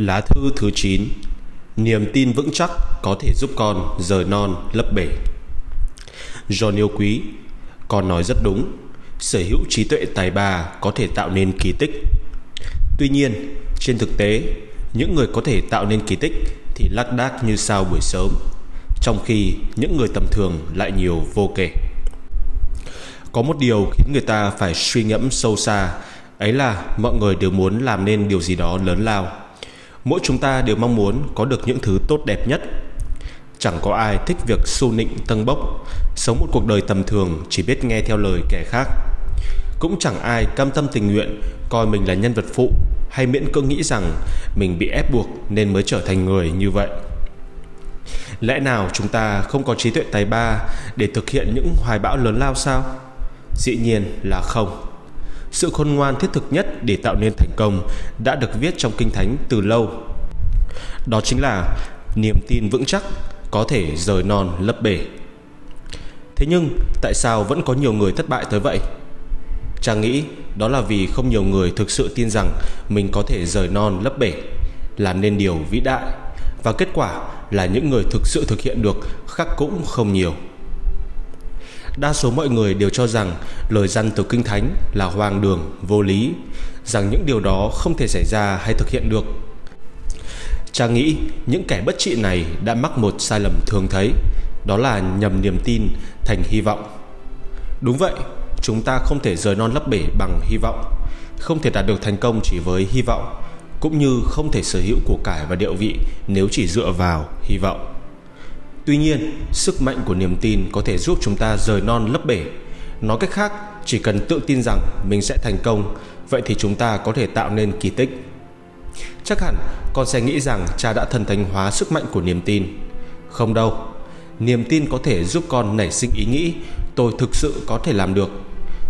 Lá thư thứ 9 Niềm tin vững chắc có thể giúp con rời non lấp bể. John yêu quý Con nói rất đúng. Sở hữu trí tuệ tài ba có thể tạo nên kỳ tích. Tuy nhiên, trên thực tế Những người có thể tạo nên kỳ tích Thì lác đác như sao buổi sớm Trong khi những người tầm thường lại nhiều vô kể. Có một điều khiến người ta phải suy ngẫm sâu xa Ấy là mọi người đều muốn làm nên điều gì đó lớn lao mỗi chúng ta đều mong muốn có được những thứ tốt đẹp nhất. Chẳng có ai thích việc xu nịnh tâng bốc, sống một cuộc đời tầm thường chỉ biết nghe theo lời kẻ khác. Cũng chẳng ai cam tâm tình nguyện coi mình là nhân vật phụ hay miễn cưỡng nghĩ rằng mình bị ép buộc nên mới trở thành người như vậy. Lẽ nào chúng ta không có trí tuệ tài ba để thực hiện những hoài bão lớn lao sao? Dĩ nhiên là không sự khôn ngoan thiết thực nhất để tạo nên thành công đã được viết trong kinh thánh từ lâu. Đó chính là niềm tin vững chắc có thể rời non lấp bể. Thế nhưng tại sao vẫn có nhiều người thất bại tới vậy? trang nghĩ đó là vì không nhiều người thực sự tin rằng mình có thể rời non lấp bể, làm nên điều vĩ đại và kết quả là những người thực sự thực hiện được khắc cũng không nhiều. Đa số mọi người đều cho rằng lời dân từ Kinh Thánh là hoang đường, vô lý, rằng những điều đó không thể xảy ra hay thực hiện được. Cha nghĩ những kẻ bất trị này đã mắc một sai lầm thường thấy, đó là nhầm niềm tin thành hy vọng. Đúng vậy, chúng ta không thể rời non lấp bể bằng hy vọng, không thể đạt được thành công chỉ với hy vọng, cũng như không thể sở hữu của cải và địa vị nếu chỉ dựa vào hy vọng. Tuy nhiên, sức mạnh của niềm tin có thể giúp chúng ta rời non lấp bể. Nói cách khác, chỉ cần tự tin rằng mình sẽ thành công, vậy thì chúng ta có thể tạo nên kỳ tích. Chắc hẳn con sẽ nghĩ rằng cha đã thần thánh hóa sức mạnh của niềm tin. Không đâu. Niềm tin có thể giúp con nảy sinh ý nghĩ tôi thực sự có thể làm được.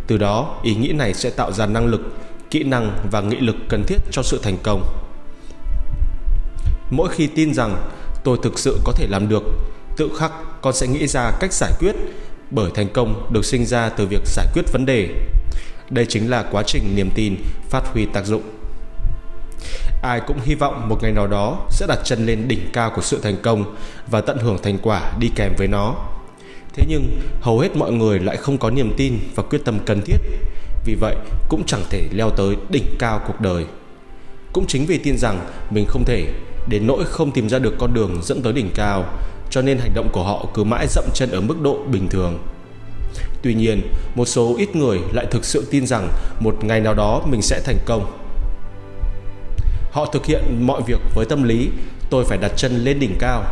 Từ đó, ý nghĩ này sẽ tạo ra năng lực, kỹ năng và nghị lực cần thiết cho sự thành công. Mỗi khi tin rằng tôi thực sự có thể làm được tự khắc, con sẽ nghĩ ra cách giải quyết bởi thành công được sinh ra từ việc giải quyết vấn đề. Đây chính là quá trình niềm tin phát huy tác dụng. Ai cũng hy vọng một ngày nào đó sẽ đặt chân lên đỉnh cao của sự thành công và tận hưởng thành quả đi kèm với nó. Thế nhưng, hầu hết mọi người lại không có niềm tin và quyết tâm cần thiết. Vì vậy, cũng chẳng thể leo tới đỉnh cao cuộc đời. Cũng chính vì tin rằng mình không thể, đến nỗi không tìm ra được con đường dẫn tới đỉnh cao cho nên hành động của họ cứ mãi dậm chân ở mức độ bình thường. Tuy nhiên, một số ít người lại thực sự tin rằng một ngày nào đó mình sẽ thành công. Họ thực hiện mọi việc với tâm lý tôi phải đặt chân lên đỉnh cao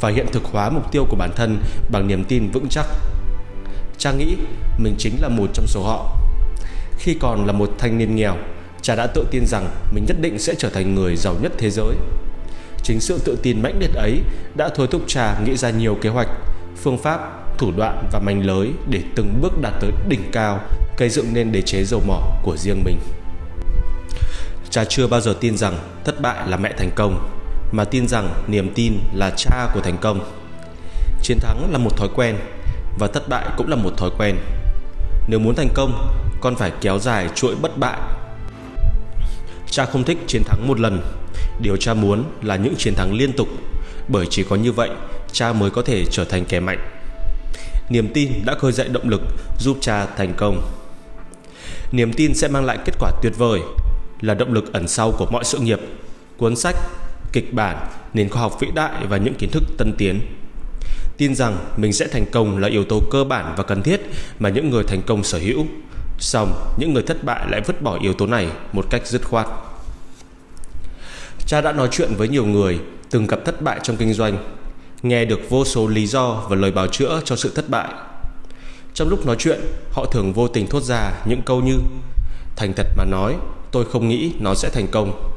và hiện thực hóa mục tiêu của bản thân bằng niềm tin vững chắc. Cha nghĩ mình chính là một trong số họ. Khi còn là một thanh niên nghèo, cha đã tự tin rằng mình nhất định sẽ trở thành người giàu nhất thế giới. Chính sự tự tin mãnh liệt ấy đã thôi thúc trà nghĩ ra nhiều kế hoạch, phương pháp, thủ đoạn và manh lới để từng bước đạt tới đỉnh cao, cây dựng nên đế chế dầu mỏ của riêng mình. Cha chưa bao giờ tin rằng thất bại là mẹ thành công, mà tin rằng niềm tin là cha của thành công. Chiến thắng là một thói quen và thất bại cũng là một thói quen. Nếu muốn thành công, con phải kéo dài chuỗi bất bại. Cha không thích chiến thắng một lần Điều cha muốn là những chiến thắng liên tục. Bởi chỉ có như vậy Cha mới có thể trở thành kẻ mạnh. Niềm tin đã khơi dậy động lực Giúp cha thành công. Niềm tin sẽ mang lại kết quả tuyệt vời Là động lực ẩn sau của mọi sự nghiệp Cuốn sách, kịch bản Nền khoa học vĩ đại và những kiến thức tân tiến. Tin rằng mình sẽ thành công là yếu tố cơ bản và cần thiết Mà những người thành công sở hữu. Xong, những người thất bại lại vứt bỏ yếu tố này một cách dứt khoát. Cha đã nói chuyện với nhiều người từng gặp thất bại trong kinh doanh, nghe được vô số lý do và lời bào chữa cho sự thất bại. Trong lúc nói chuyện, họ thường vô tình thốt ra những câu như Thành thật mà nói, tôi không nghĩ nó sẽ thành công.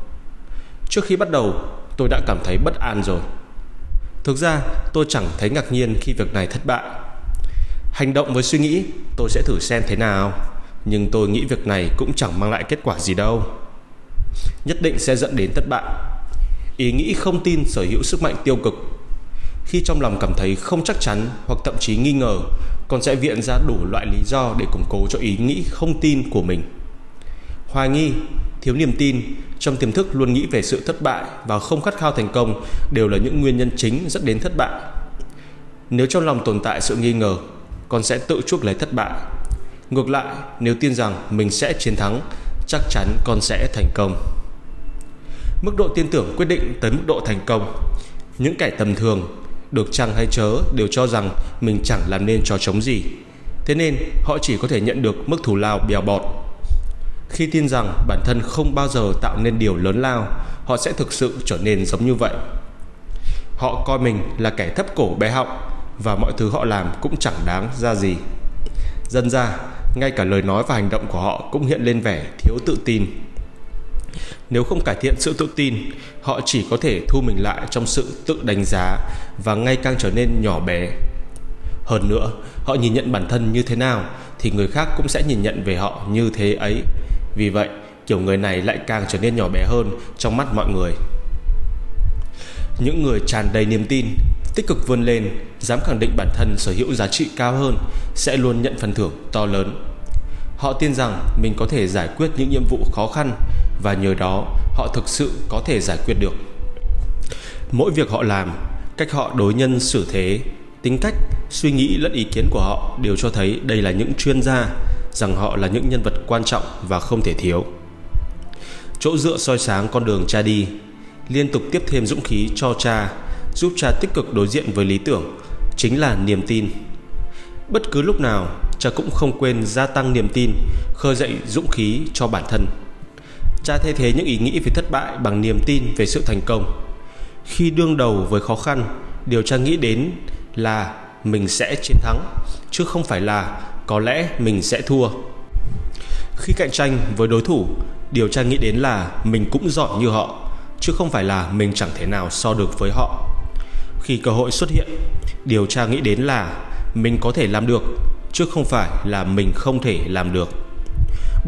Trước khi bắt đầu, tôi đã cảm thấy bất an rồi. Thực ra, tôi chẳng thấy ngạc nhiên khi việc này thất bại. Hành động với suy nghĩ, tôi sẽ thử xem thế nào, nhưng tôi nghĩ việc này cũng chẳng mang lại kết quả gì đâu nhất định sẽ dẫn đến thất bại. Ý nghĩ không tin sở hữu sức mạnh tiêu cực. Khi trong lòng cảm thấy không chắc chắn hoặc thậm chí nghi ngờ, con sẽ viện ra đủ loại lý do để củng cố cho ý nghĩ không tin của mình. Hoài nghi, thiếu niềm tin, trong tiềm thức luôn nghĩ về sự thất bại và không khát khao thành công đều là những nguyên nhân chính dẫn đến thất bại. Nếu trong lòng tồn tại sự nghi ngờ, con sẽ tự chuốc lấy thất bại. Ngược lại, nếu tin rằng mình sẽ chiến thắng, chắc chắn con sẽ thành công. Mức độ tin tưởng quyết định tới mức độ thành công. Những kẻ tầm thường, được chăng hay chớ đều cho rằng mình chẳng làm nên trò chống gì. Thế nên họ chỉ có thể nhận được mức thù lao bèo bọt. Khi tin rằng bản thân không bao giờ tạo nên điều lớn lao, họ sẽ thực sự trở nên giống như vậy. Họ coi mình là kẻ thấp cổ bé họng và mọi thứ họ làm cũng chẳng đáng ra gì. Dần ra, ngay cả lời nói và hành động của họ cũng hiện lên vẻ thiếu tự tin. Nếu không cải thiện sự tự tin, họ chỉ có thể thu mình lại trong sự tự đánh giá và ngày càng trở nên nhỏ bé. Hơn nữa, họ nhìn nhận bản thân như thế nào thì người khác cũng sẽ nhìn nhận về họ như thế ấy. Vì vậy, kiểu người này lại càng trở nên nhỏ bé hơn trong mắt mọi người. Những người tràn đầy niềm tin, tích cực vươn lên, dám khẳng định bản thân sở hữu giá trị cao hơn sẽ luôn nhận phần thưởng to lớn. Họ tin rằng mình có thể giải quyết những nhiệm vụ khó khăn và nhờ đó họ thực sự có thể giải quyết được. Mỗi việc họ làm, cách họ đối nhân xử thế, tính cách, suy nghĩ lẫn ý kiến của họ đều cho thấy đây là những chuyên gia, rằng họ là những nhân vật quan trọng và không thể thiếu. Chỗ dựa soi sáng con đường cha đi, liên tục tiếp thêm dũng khí cho cha, giúp cha tích cực đối diện với lý tưởng, chính là niềm tin. Bất cứ lúc nào, cha cũng không quên gia tăng niềm tin, khơi dậy dũng khí cho bản thân. Cha thay thế những ý nghĩ về thất bại bằng niềm tin về sự thành công. Khi đương đầu với khó khăn, điều cha nghĩ đến là mình sẽ chiến thắng, chứ không phải là có lẽ mình sẽ thua. Khi cạnh tranh với đối thủ, điều cha nghĩ đến là mình cũng giỏi như họ, chứ không phải là mình chẳng thể nào so được với họ. Khi cơ hội xuất hiện, điều cha nghĩ đến là mình có thể làm được, chứ không phải là mình không thể làm được.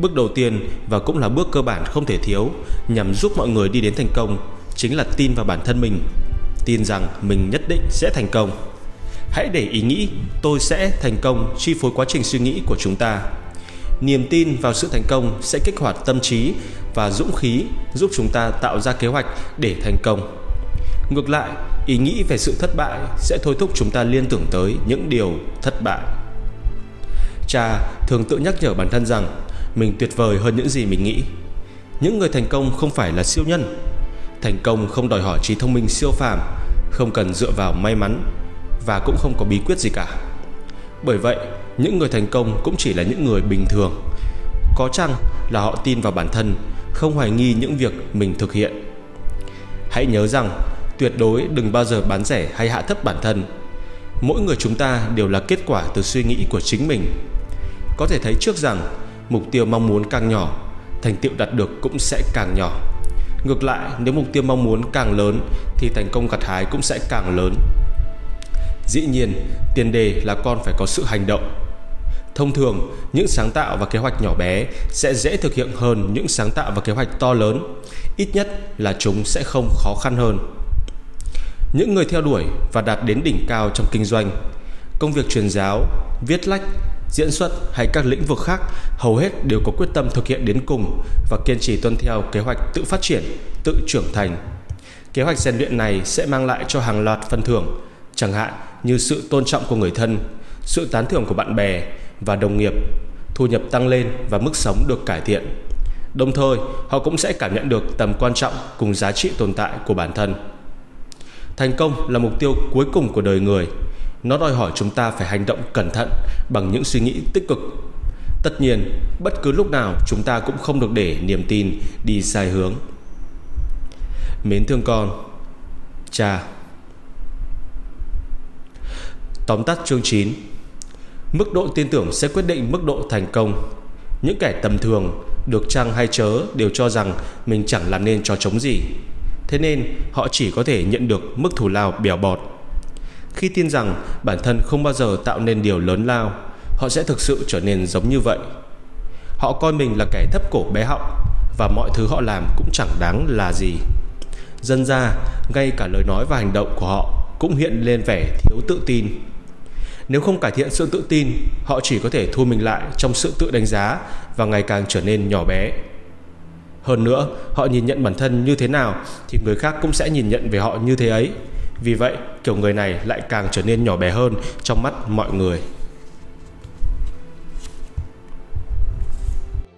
Bước đầu tiên và cũng là bước cơ bản không thể thiếu nhằm giúp mọi người đi đến thành công chính là tin vào bản thân mình, tin rằng mình nhất định sẽ thành công. Hãy để ý nghĩ tôi sẽ thành công chi phối quá trình suy nghĩ của chúng ta. Niềm tin vào sự thành công sẽ kích hoạt tâm trí và dũng khí giúp chúng ta tạo ra kế hoạch để thành công. Ngược lại, ý nghĩ về sự thất bại sẽ thôi thúc chúng ta liên tưởng tới những điều thất bại. Cha thường tự nhắc nhở bản thân rằng mình tuyệt vời hơn những gì mình nghĩ. Những người thành công không phải là siêu nhân. Thành công không đòi hỏi trí thông minh siêu phàm, không cần dựa vào may mắn và cũng không có bí quyết gì cả. Bởi vậy, những người thành công cũng chỉ là những người bình thường. Có chăng là họ tin vào bản thân, không hoài nghi những việc mình thực hiện. Hãy nhớ rằng, tuyệt đối đừng bao giờ bán rẻ hay hạ thấp bản thân. Mỗi người chúng ta đều là kết quả từ suy nghĩ của chính mình. Có thể thấy trước rằng mục tiêu mong muốn càng nhỏ, thành tựu đạt được cũng sẽ càng nhỏ. Ngược lại, nếu mục tiêu mong muốn càng lớn thì thành công gặt hái cũng sẽ càng lớn. Dĩ nhiên, tiền đề là con phải có sự hành động. Thông thường, những sáng tạo và kế hoạch nhỏ bé sẽ dễ thực hiện hơn những sáng tạo và kế hoạch to lớn. Ít nhất là chúng sẽ không khó khăn hơn. Những người theo đuổi và đạt đến đỉnh cao trong kinh doanh, công việc truyền giáo, viết lách, diễn xuất hay các lĩnh vực khác hầu hết đều có quyết tâm thực hiện đến cùng và kiên trì tuân theo kế hoạch tự phát triển, tự trưởng thành. Kế hoạch rèn luyện này sẽ mang lại cho hàng loạt phần thưởng, chẳng hạn như sự tôn trọng của người thân, sự tán thưởng của bạn bè và đồng nghiệp, thu nhập tăng lên và mức sống được cải thiện. Đồng thời, họ cũng sẽ cảm nhận được tầm quan trọng cùng giá trị tồn tại của bản thân. Thành công là mục tiêu cuối cùng của đời người. Nó đòi hỏi chúng ta phải hành động cẩn thận bằng những suy nghĩ tích cực. Tất nhiên, bất cứ lúc nào chúng ta cũng không được để niềm tin đi sai hướng. Mến thương con, cha. Tóm tắt chương 9 Mức độ tin tưởng sẽ quyết định mức độ thành công Những kẻ tầm thường Được chăng hay chớ đều cho rằng Mình chẳng làm nên cho chống gì Thế nên họ chỉ có thể nhận được Mức thù lao bèo bọt khi tin rằng bản thân không bao giờ Tạo nên điều lớn lao Họ sẽ thực sự trở nên giống như vậy Họ coi mình là kẻ thấp cổ bé họng Và mọi thứ họ làm cũng chẳng đáng là gì Dân ra Ngay cả lời nói và hành động của họ Cũng hiện lên vẻ thiếu tự tin nếu không cải thiện sự tự tin, họ chỉ có thể thu mình lại trong sự tự đánh giá và ngày càng trở nên nhỏ bé. Hơn nữa, họ nhìn nhận bản thân như thế nào thì người khác cũng sẽ nhìn nhận về họ như thế ấy. Vì vậy, kiểu người này lại càng trở nên nhỏ bé hơn trong mắt mọi người.